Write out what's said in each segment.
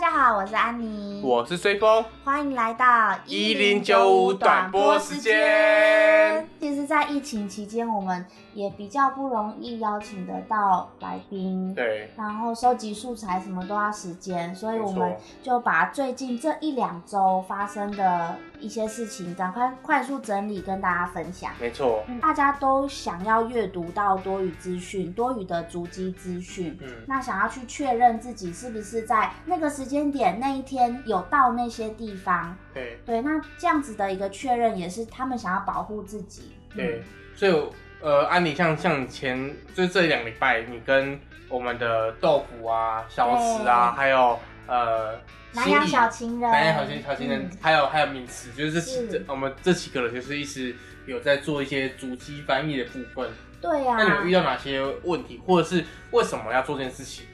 家好，我是安妮，我是追风，欢迎来到一零九五短播时间。其实，在疫情期间，我们也比较不容易邀请得到来宾，对，然后收集素材什么都要时间，所以我们就把最近这一两周发生的一些事情，赶快快速整理跟大家分享。没错，大家都想要阅读到多语资讯、多语的足迹资讯，嗯，那想要去确认自己是不是在那个时间点、那一天有到那些地方，对。对，那这样子的一个确认也是他们想要保护自己。对，所以呃，安妮像像前就是这两个礼拜，你跟我们的豆腐啊、小池啊，对还有呃南洋小情人，南洋小情小情人嗯，还有还有敏慈，就是这这我们这几个人就是一直有在做一些主机翻译的部分。对呀、那你们遇到哪些问题，或者是为什么要做这件事情？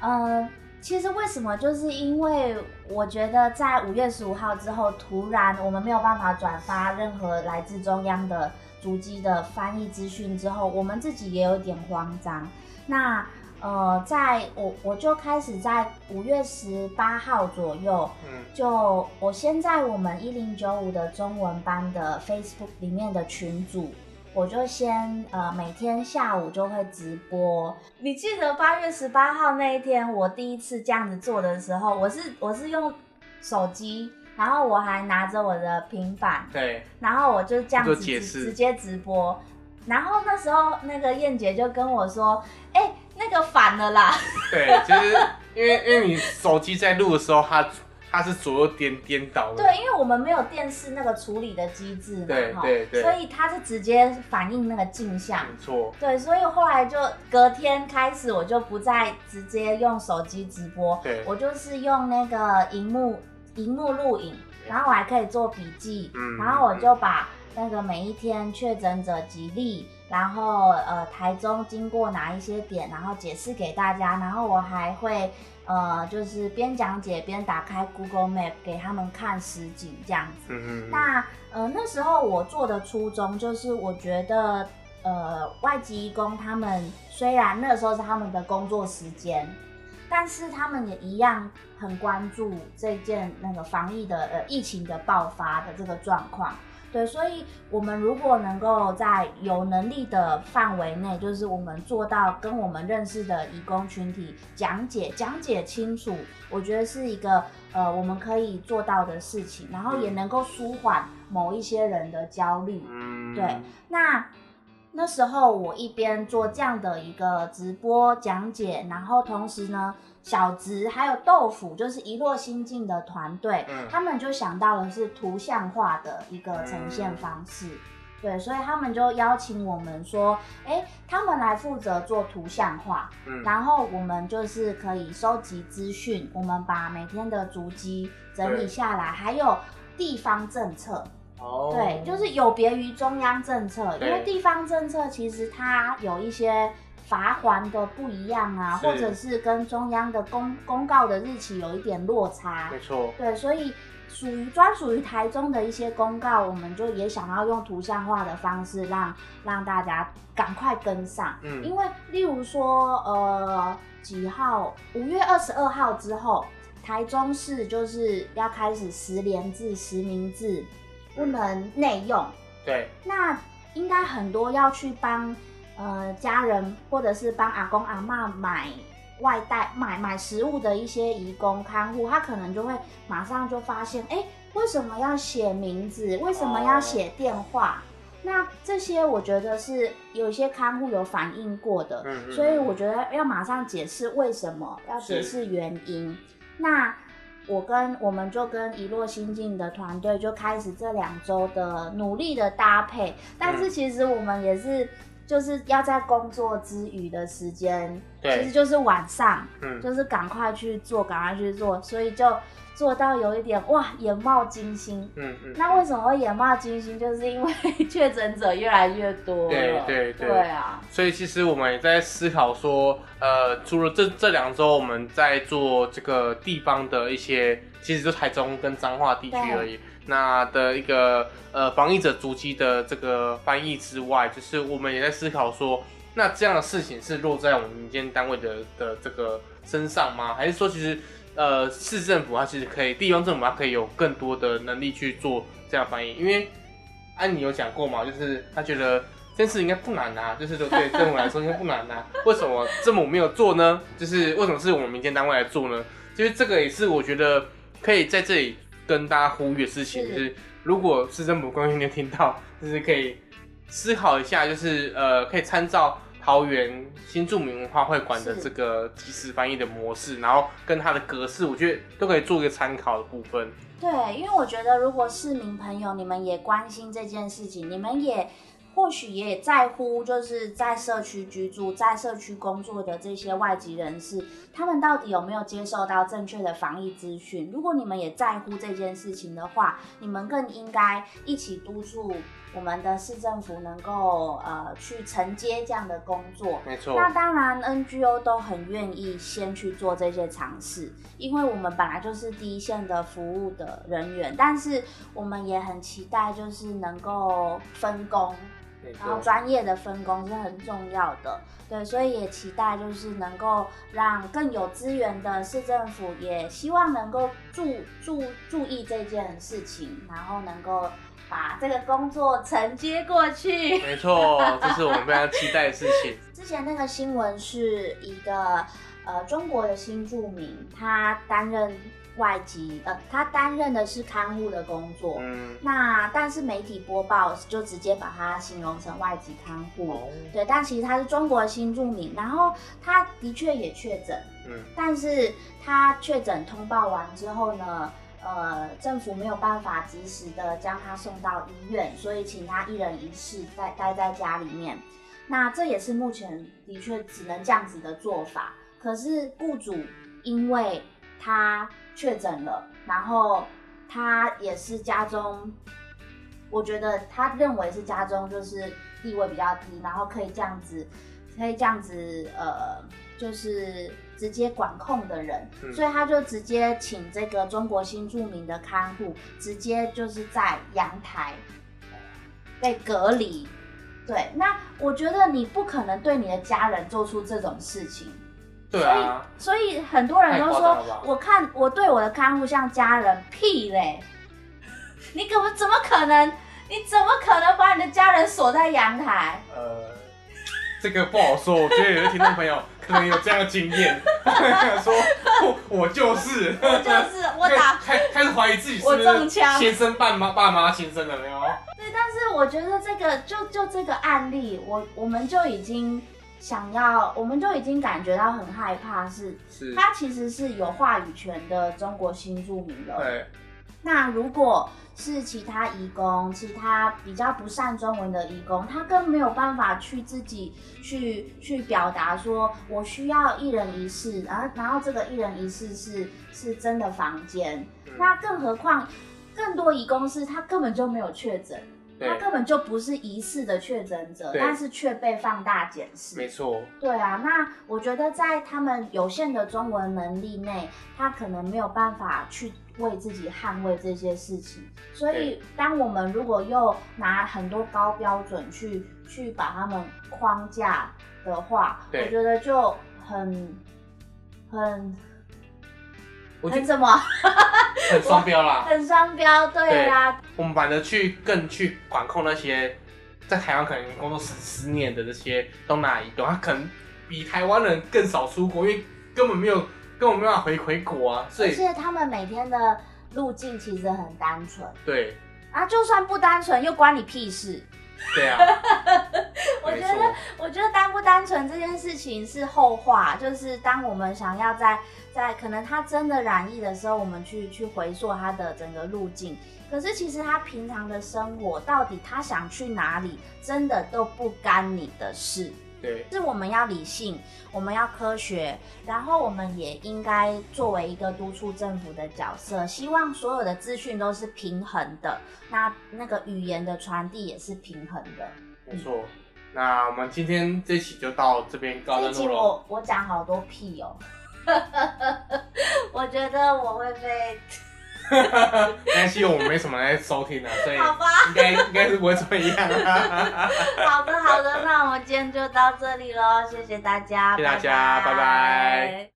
呃，其实为什么？就是因为我觉得在五月十五号之后，突然我们没有办法转发任何来自中央的足迹的翻译资讯之后，我们自己也有点慌张。那呃，在我我就开始在五月十八号左右，嗯，就我先在我们一零九五的中文班的 Facebook 里面的群组，我就先呃每天下午就会直播。你记得八月十八号那一天，我第一次这样子做的时候，我是我是用手机，然后我还拿着我的平板，对，然后我就这样子直直接直播。然后那时候那个燕姐就跟我说：“哎、那个反了啦。”对，就是因为因为你手机在录的时候，它它是左右颠颠倒的。对，因为我们没有电视那个处理的机制嘛，对对对。所以它是直接反映那个镜像。没错，对，所以后来就隔天开始，我就不再直接用手机直播，对。我就是用那个荧幕荧幕录影，然后我还可以做笔记，嗯然后我就把那个每一天确诊者几例，然后呃台中经过哪一些点，然后解释给大家，然后我还会呃就是边讲解边打开 Google Map 给他们看实景这样子。嗯嗯嗯，那呃那时候我做的初衷就是，我觉得呃外籍义工他们虽然那时候是他们的工作时间，但是他们也一样很关注这件那个防疫的呃疫情的爆发的这个状况。对，所以我们如果能够在有能力的范围内，就是我们做到跟我们认识的义工群体讲解讲解清楚，我觉得是一个呃我们可以做到的事情，然后也能够舒缓某一些人的焦虑。嗯，对那那时候我一边做这样的一个直播讲解，然后同时呢，小植还有豆腐，就是一落心境的团队，嗯。他们就想到了是图像化的一个呈现方式。对，所以他们就邀请我们说，哎，他们来负责做图像化，嗯，然后我们就是可以收集资讯，我们把每天的足迹整理下来，还有地方政策，哦，对，就是有别于中央政策，因为地方政策其实它有一些罚还的不一样啊，或者是跟中央的公公告的日期有一点落差。没，错，对，所以属于专属于台中的一些公告，我们就也想要用图像化的方式让让大家赶快跟上，嗯。因为例如说呃几号，五月二十二号之后，台中市就是要开始实联制、实名制，不能内用。对，那应该很多要去帮呃家人或者是帮阿公阿妈买外带买买食物的一些义工看护，他可能就会马上就发现，哎，为什么要写名字？为什么要写电话？那这些我觉得是有一些看护有反映过的，嗯嗯所以我觉得要马上解释为什么，要解释原因。那我跟我们就跟一落心境的团队就开始这两周的努力的搭配，但是其实我们也是就是要在工作之余的时间，其实，就是晚上，嗯，就是赶快去做，赶快去做，所以就做到有一点哇眼冒金星。嗯嗯，那为什么会眼冒金星？就是因为 确诊者越来越多。对对对对啊，所以其实我们也在思考说，呃，除了这这两周我们在做这个地方的一些，其实就台中跟彰化地区而已。那的一个呃防疫者足迹的这个翻译之外，就是我们也在思考说，那这样的事情是落在我们民间单位的的这个身上吗？还是说其实？呃市政府它其实可以，地方政府它可以有更多的能力去做这样翻译，因为安妮有讲过嘛，就是他觉得这件事应该不难啊，就是说对政府来说应该不难啊，为什么政府没有做呢？就是为什么是我们民间单位来做呢？就是这个也是我觉得可以在这里跟大家呼吁的事情，是就是如果市政府官员听到，就是可以思考一下，就是呃可以参照。桃园新著名文化会馆的是这个即时翻译的模式，然后跟它的格式，我觉得都可以做一个参考的部分。对，因为我觉得如果市民朋友你们也关心这件事情，你们也或许也在乎，就是在社区居住、在社区工作的这些外籍人士，他们到底有没有接受到正确的防疫资讯？如果你们也在乎这件事情的话，你们更应该一起督促我们的市政府能够呃去承接这样的工作。没错，那当然，NGO 都很愿意先去做这些尝试，因为我们本来就是第一线的服务的人员，但是我们也很期待，就是能够分工，没然后错，专业的分工是很重要的。对，所以也期待就是能够让更有资源的市政府，也希望能够注注注意这件事情，然后能够把这个工作承接过去。没错，这是我们非常期待的事情。之前那个新闻是一个呃中国的新住民，他担任外籍，呃，他担任的是看护的工作。嗯，那但是媒体播报就直接把他形容成外籍看护。哦，对，但其实他是中国的新住民，然后他的确也确诊，嗯，但是他确诊通报完之后呢，呃，政府没有办法及时的将他送到医院，所以请他一人一室在待在家里面。那这也是目前的确只能这样子的做法。可是雇主因为他确诊了，然后他也是家中，我觉得他认为是家中就是地位比较低，然后可以这样子，可以这样子，呃，就是直接管控的人，嗯所以他就直接请这个中国新著名的看护，直接就是在阳台被隔离。对，那我觉得你不可能对你的家人做出这种事情，对啊，所以很多人都说我看我对我的看护像家人，屁嘞！你怎么怎么可能？你怎么可能把你的家人锁在阳台？呃，这个不好说，我觉得有些听众朋友 可能有这样的经验，说我我就是，我就是我打开开始怀疑自己是我不是中枪先生爸妈爸妈亲生的没有？对，但是我觉得这个就就这个案例，我我们就已经想要，我们就已经感觉到很害怕是，是，他其实是有话语权的中国新住民的。对，那如果是其他移工，其他比较不善中文的移工，他更没有办法去自己去去表达说，我需要一人一室，然后然后这个一人一室是是真的房间。嗯那更何况更多移工是他根本就没有确诊，他，根本就不是疑似的确诊者，但是却被放大检视。没错，对啊，那我觉得在他们有限的中文能力内，他可能没有办法去为自己捍卫这些事情。所以，当我们如果又拿很多高标准去去把他们框架的话，我觉得就很很我觉得很什么 很双标啦。很双标，对啊，我们反而去更去管控那些在台湾可能工作十十年的这些东南亚移动，他可能比台湾人更少出国，因为根本没有根本没办法回回国啊，所以而且他们每天的路径其实很单纯对啊，就算不单纯，又关你屁事。对啊，我觉得，我觉得单不单纯这件事情是后话，就是当我们想要在在可能他真的染疫的时候，我们去去回溯他的整个路径。可是其实他平常的生活，到底他想去哪里，真的都不干你的事。对是我们要理性，我们要科学，然后我们也应该作为一个督促政府的角色，希望所有的资讯都是平衡的，那那个语言的传递也是平衡的。没错。那我们今天这期就到这边告这一段落了。我我讲好多屁哦，我觉得我会被，没关系，我们没什么来收听的，所以应该应该是不会怎么样啊。好的好的，那我们今天就到这里喽，谢谢大家，谢谢大家拜拜